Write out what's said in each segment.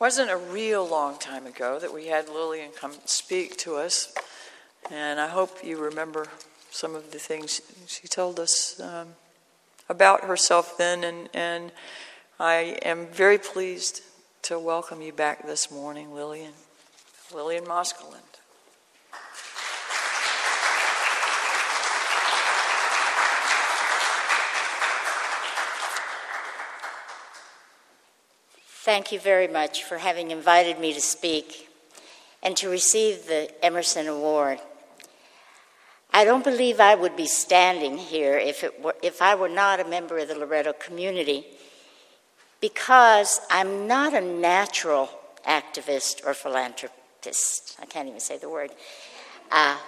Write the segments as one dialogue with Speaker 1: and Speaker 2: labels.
Speaker 1: wasn't a real long time ago that we had Lillian come speak to us, and I hope you remember some of the things she told us um, about herself then, and, and I am very pleased to welcome you back this morning, Lillian. Lillian Moskalind.
Speaker 2: Thank you very much for having invited me to speak and to receive the Emerson Award. I don't believe I would be standing here if, it were, if I were not a member of the Loretto community because I'm not a natural activist or philanthropist. I can't even say the word. Uh,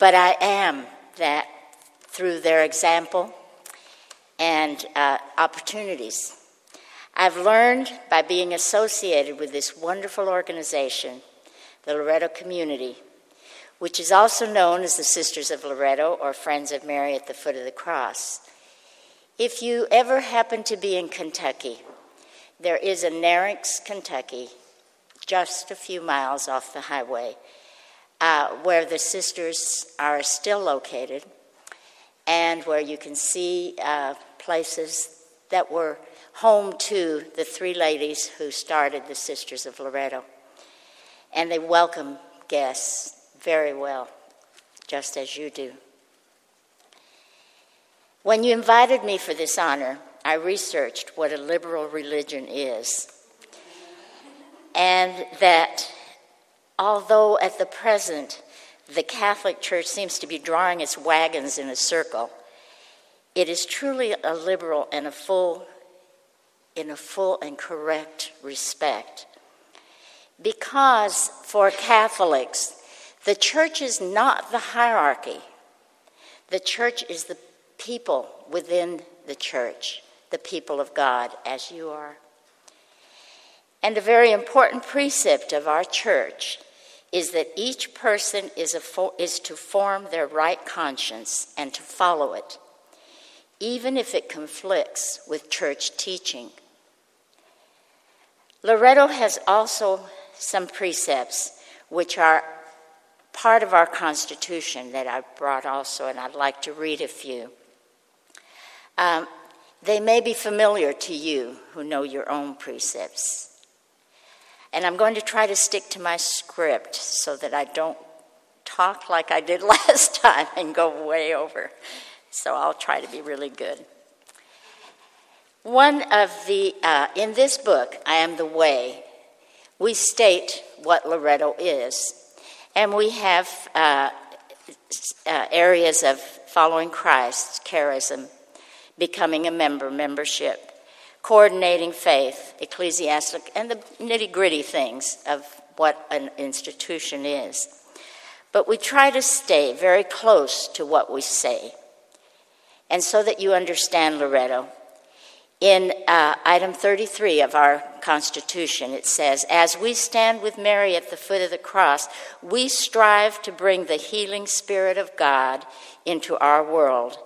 Speaker 2: but I am that through their example and uh, opportunities. I've learned by being associated with this wonderful organization, the Loretto Community, which is also known as the Sisters of Loretto or Friends of Mary at the Foot of the Cross. If you ever happen to be in Kentucky, there is a Nerinx, Kentucky, just a few miles off the highway, uh, where the sisters are still located and where you can see uh, places that were home to the three ladies who started the Sisters of Loretto. And they welcome guests very well, just as you do. When you invited me for this honor, I researched what a liberal religion is. And that although at the present the Catholic Church seems to be drawing its wagons in a circle, it is truly a liberal and a full in a full and correct respect. Because for Catholics, the church is not the hierarchy, the church is the people within the church, the people of God, as you are. And a very important precept of our church is that each person is, fo- is to form their right conscience and to follow it, even if it conflicts with church teaching. Loretto has also some precepts which are part of our Constitution that I brought also, and I'd like to read a few. Um, they may be familiar to you who know your own precepts. And I'm going to try to stick to my script so that I don't talk like I did last time and go way over. So I'll try to be really good. One of the, uh, in this book, I Am the Way, we state what Loretto is. And we have uh, uh, areas of following Christ, charism, becoming a member, membership, coordinating faith, ecclesiastic, and the nitty gritty things of what an institution is. But we try to stay very close to what we say. And so that you understand Loretto, in uh, item 33 of our Constitution, it says, As we stand with Mary at the foot of the cross, we strive to bring the healing Spirit of God into our world,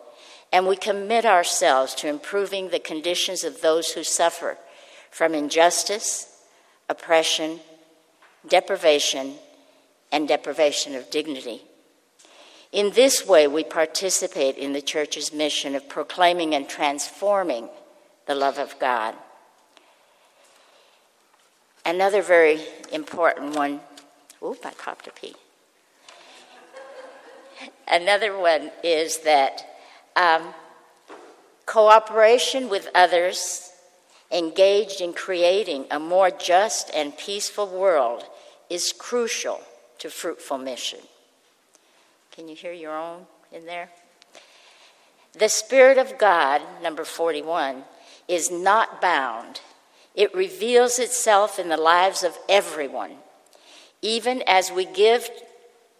Speaker 2: and we commit ourselves to improving the conditions of those who suffer from injustice, oppression, deprivation, and deprivation of dignity. In this way, we participate in the Church's mission of proclaiming and transforming the love of God. Another very important one, oop, I copped a pee. Another one is that um, cooperation with others engaged in creating a more just and peaceful world is crucial to fruitful mission. Can you hear your own in there? The Spirit of God, number 41, is not bound. It reveals itself in the lives of everyone, even as we give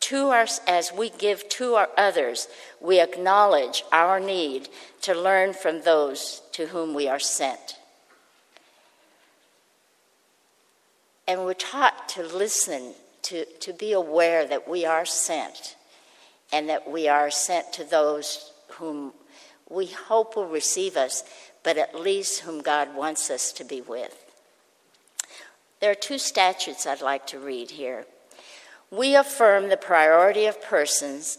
Speaker 2: to our, as we give to our others, we acknowledge our need to learn from those to whom we are sent. And we're taught to listen, to, to be aware that we are sent, and that we are sent to those whom we hope will receive us, but at least whom God wants us to be with. There are two statutes I'd like to read here. We affirm the priority of persons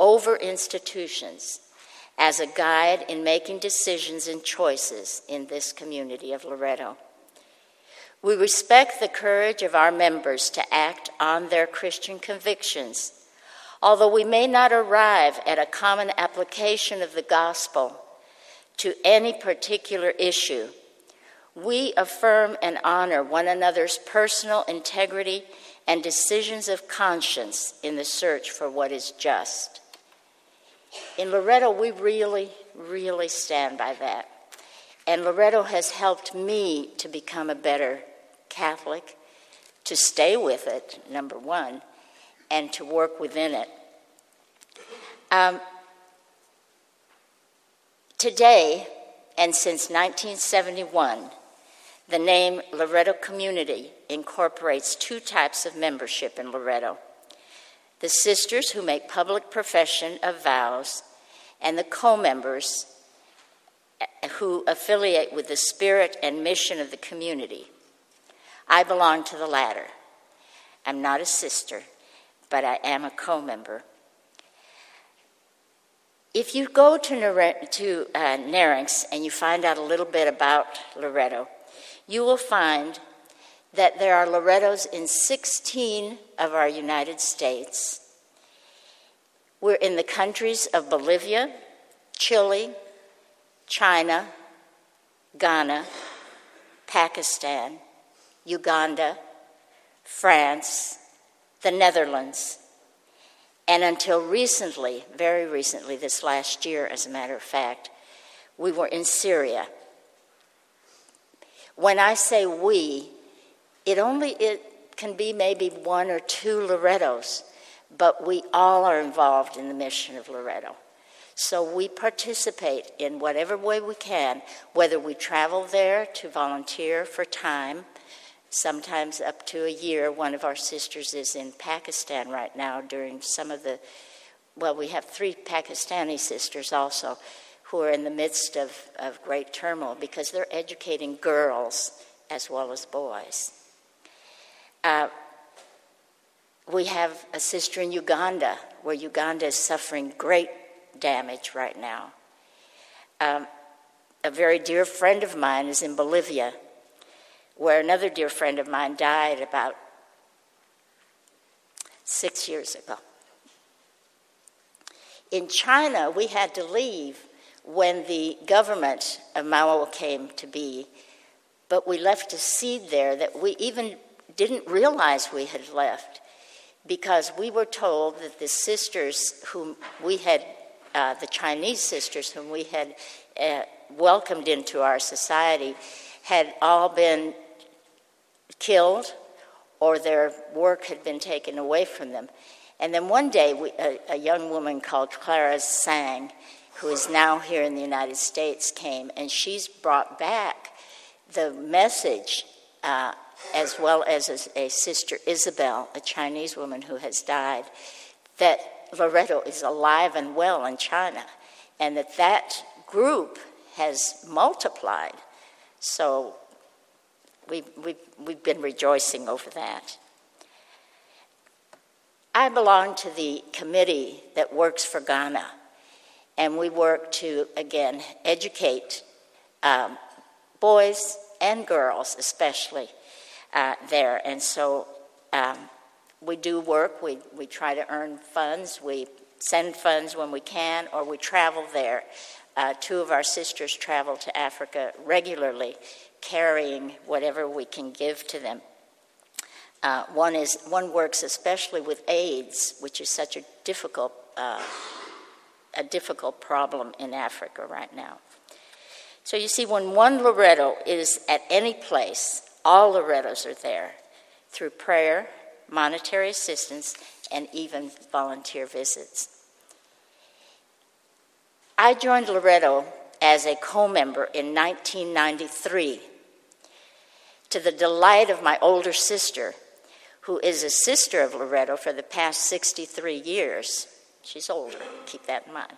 Speaker 2: over institutions as a guide in making decisions and choices in this community of Loretto. We respect the courage of our members to act on their Christian convictions, although we may not arrive at a common application of the gospel to any particular issue. We affirm and honor one another's personal integrity and decisions of conscience in the search for what is just. In Loretto, we really, really stand by that. And Loretto has helped me to become a better Catholic, to stay with it, number one, and to work within it. Um, today, and since 1971, the name Loretto Community incorporates two types of membership in Loretto the sisters who make public profession of vows, and the co members eh, who affiliate with the spirit and mission of the community. I belong to the latter. I'm not a sister, but I am a co member. If you go to, Ner- to uh, and you find out a little bit about Loretto, you will find that there are Lorettos in 16 of our United States. We're in the countries of Bolivia, Chile, China, Ghana, Pakistan, Uganda, France, the Netherlands, and until recently, very recently, this last year, as a matter of fact, we were in Syria. When I say we, it only it can be maybe one or two Lorettos, but we all are involved in the mission of Loretto. So we participate in whatever way we can, whether we travel there to volunteer for time, sometimes up to a year. One of our sisters is in Pakistan right now during some of the, well, we have three Pakistani sisters also who are in the midst of, of great turmoil because they're educating girls as well as boys. Uh, we have a sister in Uganda, where Uganda is suffering great damage right now. Um, a very dear friend of mine is in Bolivia, where another dear friend of mine died about six years ago. In China, we had to leave when the government of Mao came to be, but we left a seed there that we even didn't realize we had left because we were told that the sisters whom we had, uh, the Chinese sisters whom we had uh, welcomed into our society, had all been killed or their work had been taken away from them. And then one day, we, a, a, young woman called Clara Sang, who is now here in the United States, came, and she's brought back the message, uh, as well as a, a sister Isabel, a Chinese woman who has died, that Loretto is alive and well in China, and that that group has multiplied. So we, we, we've been rejoicing over that. I belong to the committee that works for Ghana, and we work to, again, educate um, boys and girls, especially uh, there. And so um, we do work, we, we try to earn funds, we send funds when we can, or we travel there. Uh, two of our sisters travel to Africa regularly carrying whatever we can give to them. Uh, one is one works especially with AIDS, which is such a difficult uh, a difficult problem in Africa right now. So you see, when one Loretto is at any place, all Lorettos are there through prayer, monetary assistance, and even volunteer visits. I joined Loretto as a co member in 1993 to the delight of my older sister, who is a sister of Loretto for the past 63 years. She's older, keep that in mind.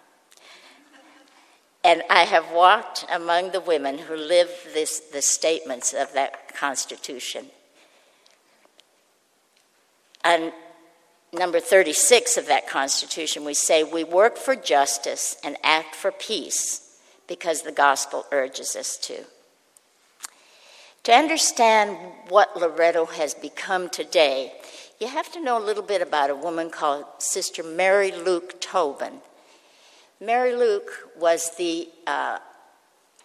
Speaker 2: And I have walked among the women who live this, the statements of that Constitution. on number 36 of that Constitution, we say, We work for justice and act for peace because the gospel urges us to. To understand what Loretto has become today, you have to know a little bit about a woman called Sister Mary Luke Tobin. Mary Luke was the uh,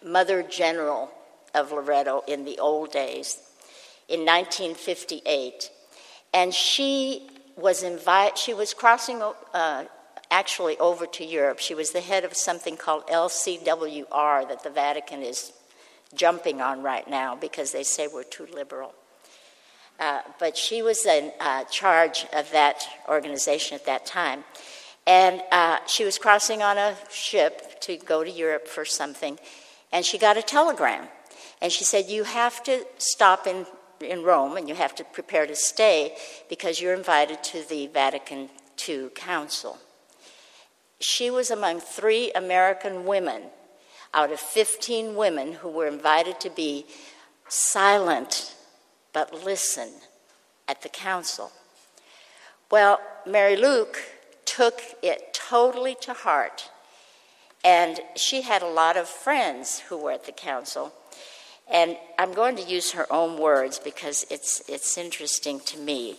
Speaker 2: Mother General of Loretto in the old days in 1958. And she was invited, she was crossing uh, actually over to Europe. She was the head of something called LCWR that the Vatican is jumping on right now because they say we're too liberal. Uh, but she was in uh, charge of that organization at that time. And uh, she was crossing on a ship to go to Europe for something, and she got a telegram. And she said, You have to stop in, in Rome and you have to prepare to stay because you're invited to the Vatican II Council. She was among three American women out of 15 women who were invited to be silent but listen at the council. Well, Mary Luke took it totally to heart. And she had a lot of friends who were at the council. And I'm going to use her own words because it's, it's interesting to me.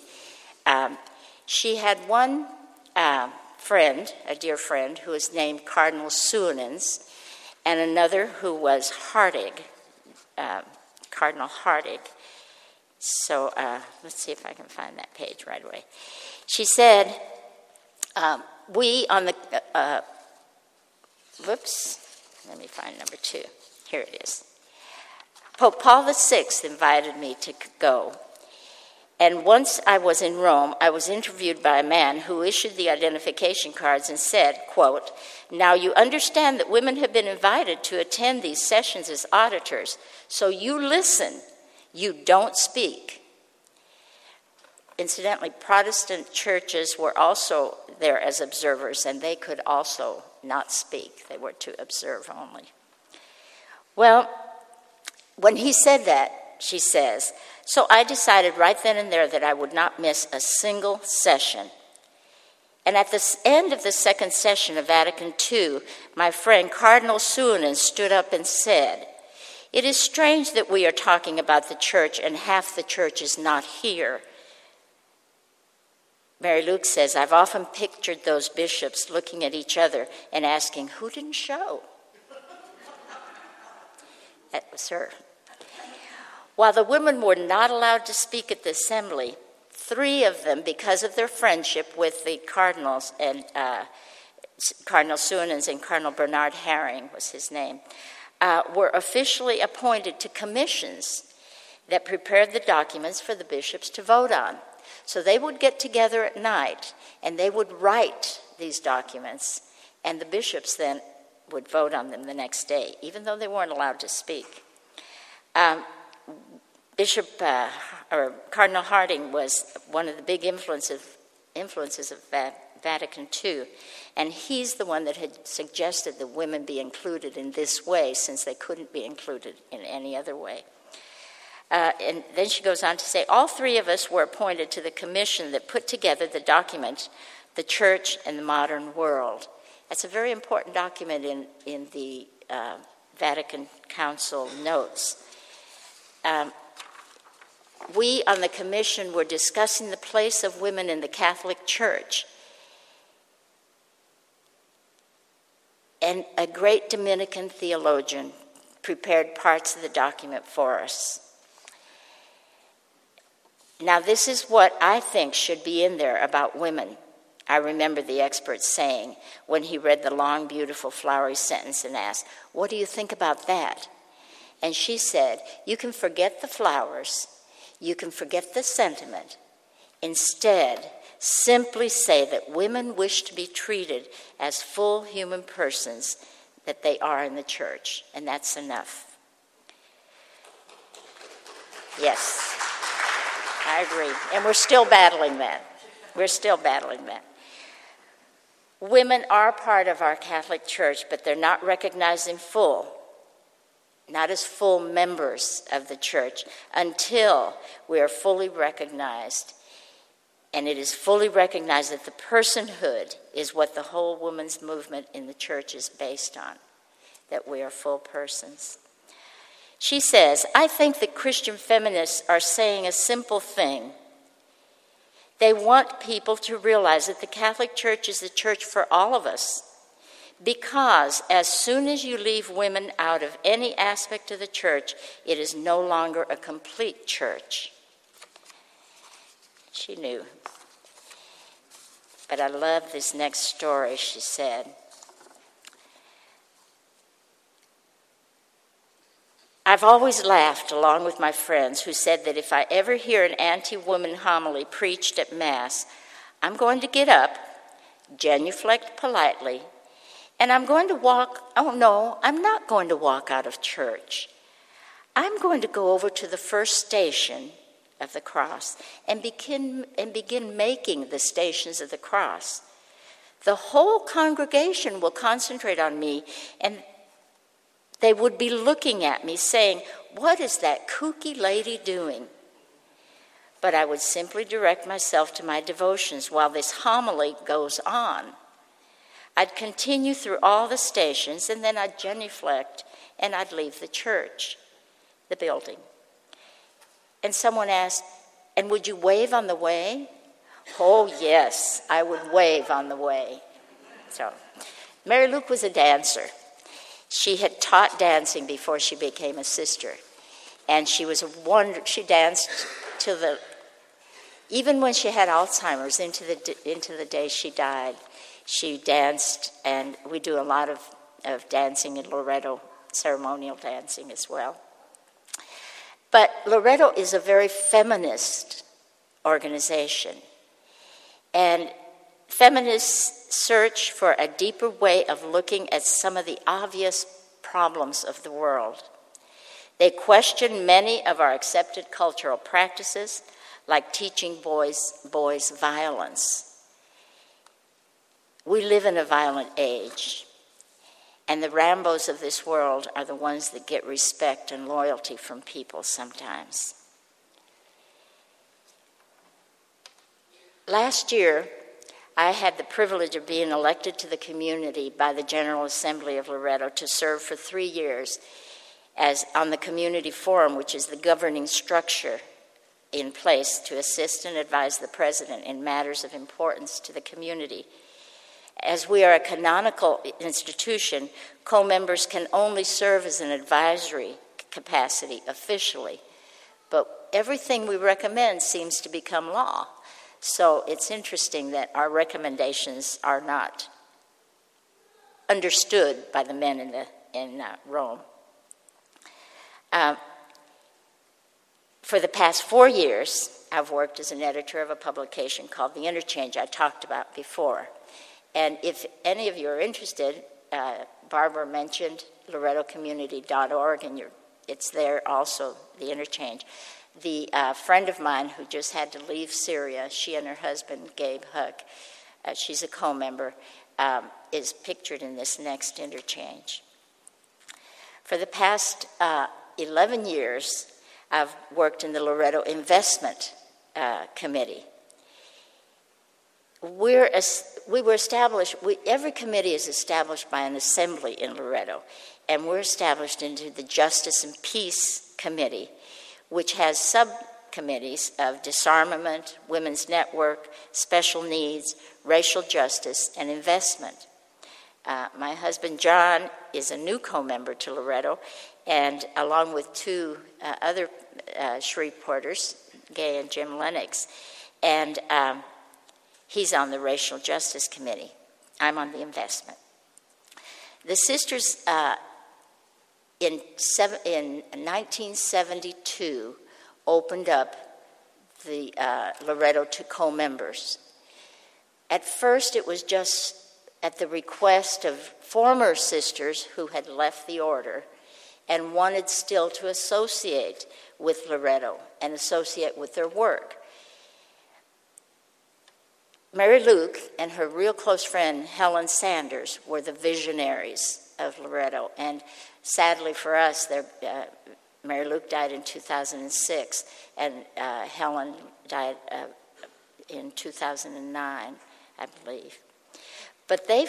Speaker 2: Um, she had one uh, friend, a dear friend, who was named Cardinal Suenens, and another who was Hartig, uh, Cardinal Hartig. So uh, let's see if I can find that page right away. She said, um, we on the, uh, uh, whoops, let me find number two. Here it is. Pope Paul VI invited me to go. And once I was in Rome, I was interviewed by a man who issued the identification cards and said, quote, Now you understand that women have been invited to attend these sessions as auditors, so you listen, you don't speak. Incidentally, Protestant churches were also there as observers, and they could also not speak. They were to observe only. Well, when he said that, she says, so I decided right then and there that I would not miss a single session. And at the end of the second session of Vatican II, my friend Cardinal Suenens stood up and said, It is strange that we are talking about the church and half the church is not here. Mary Luke says, I've often pictured those bishops looking at each other and asking, Who didn't show? that was her. While the women were not allowed to speak at the assembly, three of them, because of their friendship with the cardinals and uh, Cardinal Suenens and Cardinal Bernard Häring was his name, uh, were officially appointed to commissions that prepared the documents for the bishops to vote on. So they would get together at night and they would write these documents, and the bishops then would vote on them the next day, even though they weren't allowed to speak. Um, Bishop uh, or Cardinal Harding was one of the big influences, influences of Vatican II, and he's the one that had suggested that women be included in this way since they couldn't be included in any other way. Uh, and then she goes on to say all three of us were appointed to the commission that put together the document, The Church and the Modern World. That's a very important document in, in the uh, Vatican Council notes. Um, we on the commission were discussing the place of women in the Catholic Church. And a great Dominican theologian prepared parts of the document for us. Now, this is what I think should be in there about women. I remember the expert saying when he read the long, beautiful, flowery sentence and asked, What do you think about that? And she said, You can forget the flowers, you can forget the sentiment. Instead, simply say that women wish to be treated as full human persons that they are in the church, and that's enough. Yes. I agree. And we're still battling that. We're still battling that. Women are part of our Catholic Church, but they're not recognized in full, not as full members of the church, until we are fully recognized and it is fully recognized that the personhood is what the whole women's movement in the church is based on, that we are full persons. She says, I think that Christian feminists are saying a simple thing. They want people to realize that the Catholic Church is the church for all of us. Because as soon as you leave women out of any aspect of the church, it is no longer a complete church. She knew. But I love this next story, she said. I've always laughed along with my friends who said that if I ever hear an anti woman homily preached at Mass, I'm going to get up, genuflect politely, and I'm going to walk. Oh, no, I'm not going to walk out of church. I'm going to go over to the first station of the cross and begin, and begin making the stations of the cross. The whole congregation will concentrate on me and they would be looking at me saying, What is that kooky lady doing? But I would simply direct myself to my devotions while this homily goes on. I'd continue through all the stations and then I'd genuflect and I'd leave the church, the building. And someone asked, And would you wave on the way? Oh, yes, I would wave on the way. So, Mary Luke was a dancer. She had taught dancing before she became a sister. And she was a wonder. She danced till the, even when she had Alzheimer's, into the, into the day she died, she danced. And we do a lot of, of dancing in Loretto, ceremonial dancing as well. But Loretto is a very feminist organization. And feminists search for a deeper way of looking at some of the obvious problems of the world. They question many of our accepted cultural practices, like teaching boys, boys violence. We live in a violent age, and the Rambos of this world are the ones that get respect and loyalty from people sometimes. Last year, I had the privilege of being elected to the community by the General Assembly of Loretto to serve for three years as on the community forum, which is the governing structure in place to assist and advise the president in matters of importance to the community. As we are a canonical institution, co members can only serve as an advisory capacity officially, but everything we recommend seems to become law. So it's interesting that our recommendations are not understood by the men in, the, in uh, Rome. Uh, for the past four years, I've worked as an editor of a publication called The Interchange, I talked about before. And if any of you are interested, uh, Barbara mentioned LorettoCommunity.org, and it's there also, The Interchange the uh, friend of mine who just had to leave Syria, she and her husband, Gabe Huck, uh, she's a co member, um, is pictured in this next interchange. For the past uh, 11 years, I've worked in the Loretto Investment uh, Committee. We're, we were established, we, every committee is established by an assembly in Loretto, and we're established into the Justice and Peace Committee which has subcommittees of disarmament, women's network, special needs, racial justice, and investment. Uh, my husband John is a new co member to Loretto, and along with two uh, other uh, Shreveporters, Gay and Jim Lennox, and um, he's on the Racial Justice Committee. I'm on the investment. The sisters uh, in, seven, in 1972 opened up the uh, Loretto to co members. At first, it was just at the request of former sisters who had left the order and wanted still to associate with Loretto and associate with their work. Mary Luke and her real close friend Helen Sanders were the visionaries of Loretto, and sadly for us, uh, Mary Luke died in 2006, and uh, Helen died uh, in 2009, I believe. But they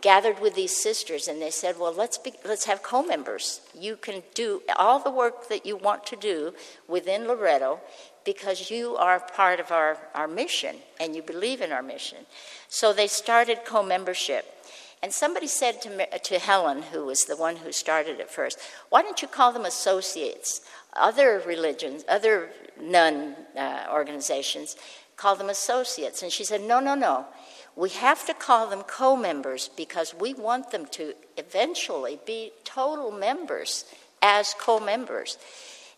Speaker 2: gathered with these sisters and they said, Well, let's, be, let's have co members. You can do all the work that you want to do within Loretto because you are part of our, our mission and you believe in our mission. So they started co membership. And somebody said to, to Helen, who was the one who started it first, why don't you call them associates? Other religions, other nun uh, organizations call them associates. And she said, no, no, no. We have to call them co members because we want them to eventually be total members as co members.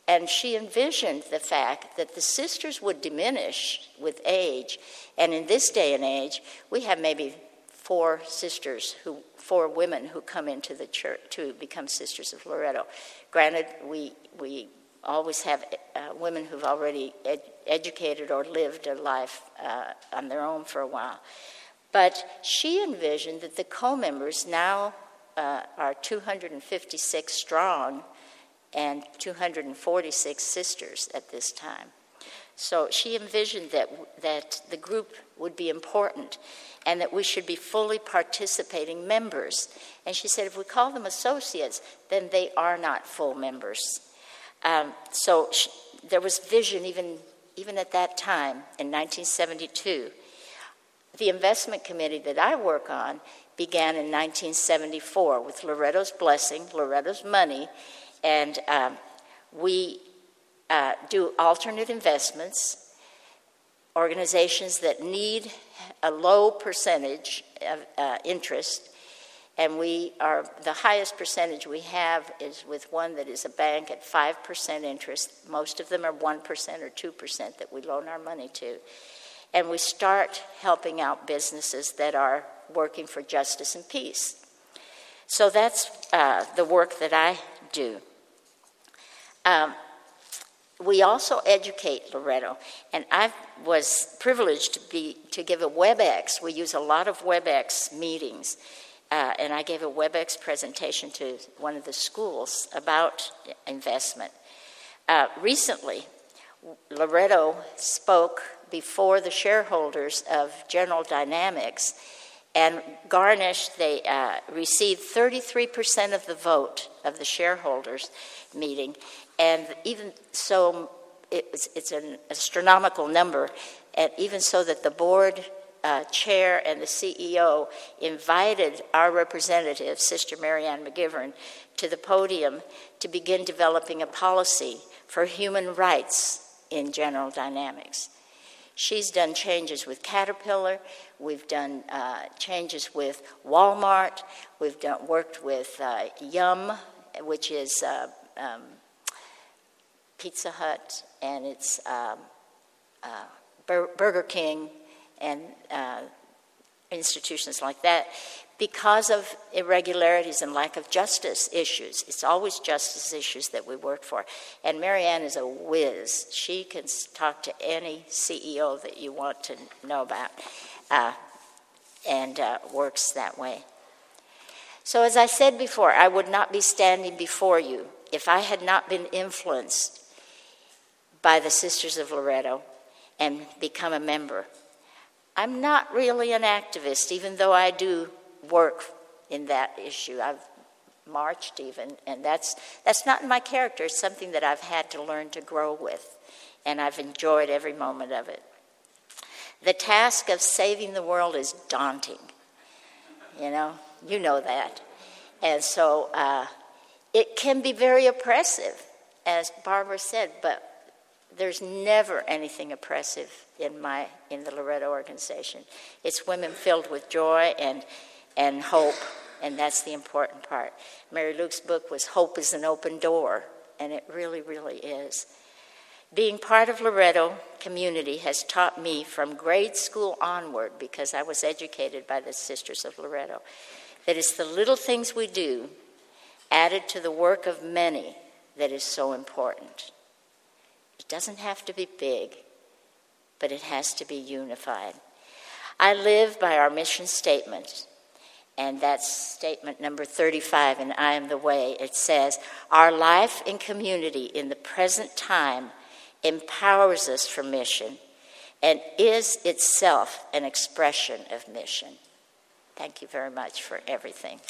Speaker 2: And she envisioned the fact that the sisters would diminish with age. And in this day and age, we have maybe four sisters who four women who come into the church to become sisters of Loretto. Granted, we we always have uh, women who've already ed- educated or lived a life uh, on their own for a while. But she envisioned that the co members now uh, are 256 strong and 246 sisters at this time. So she envisioned that, that the group would be important and that we should be fully participating members. And she said, if we call them associates, then they are not full members. Um, so she, there was vision even, even at that time in 1972 the investment committee that I work on began in 1974 with Loretto's blessing, Loretto's money, and um, we uh, do alternate investments, organizations that need a low percentage of uh, interest. And we are the highest percentage we have is with one that is a bank at 5% interest. Most of them are 1% or 2% that we loan our money to and we start helping out businesses that are working for justice and peace. So that's uh, the work that I do. Um, we also educate Loretto, and I was privileged to be to give a WebEx. We use a lot of WebEx meetings, uh, and I gave a WebEx presentation to one of the schools about investment. Uh, recently, Loretto spoke before the shareholders of General Dynamics and garnished, they uh, received 33% of the vote of the shareholders meeting. And even so, it's, it's an astronomical number. And even so, that the board uh, chair and the CEO invited our representative, Sister Marianne McGivern, to the podium to begin developing a policy for human rights in General Dynamics. She's done changes with Caterpillar. We've done uh, changes with Walmart. We've done, worked with uh, Yum, which is uh, um, Pizza Hut, and it's um, uh, Burger King, and uh, institutions like that because of irregularities and lack of justice issues. It's always justice issues that we work for. And Marianne is a whiz. She can talk to any CEO that you want to know about uh, and uh, works that way. So, as I said before, I would not be standing before you if I had not been influenced by the Sisters of Loretto and become a member. I'm not really an activist, even though I do work in that issue. I've marched even, and that's that's not in my character. It's something that I've had to learn to grow with, and I've enjoyed every moment of it. The task of saving the world is daunting. You know, you know that, and so uh, it can be very oppressive, as Barbara said. But there's never anything oppressive in my in the Loretto organization. It's women filled with joy and and hope, and that's the important part. Mary Luke's book was Hope is an Open Door, and it really, really is. Being part of Loretto community has taught me from grade school onward, because I was educated by the Sisters of Loretto, that it's the little things we do added to the work of many that is so important. It doesn't have to be big, but it has to be unified. I live by our mission statement and that's statement number 35 in I Am the Way. It says, Our life in community in the present time empowers us for mission, and is itself an expression of mission. Thank you very much for everything.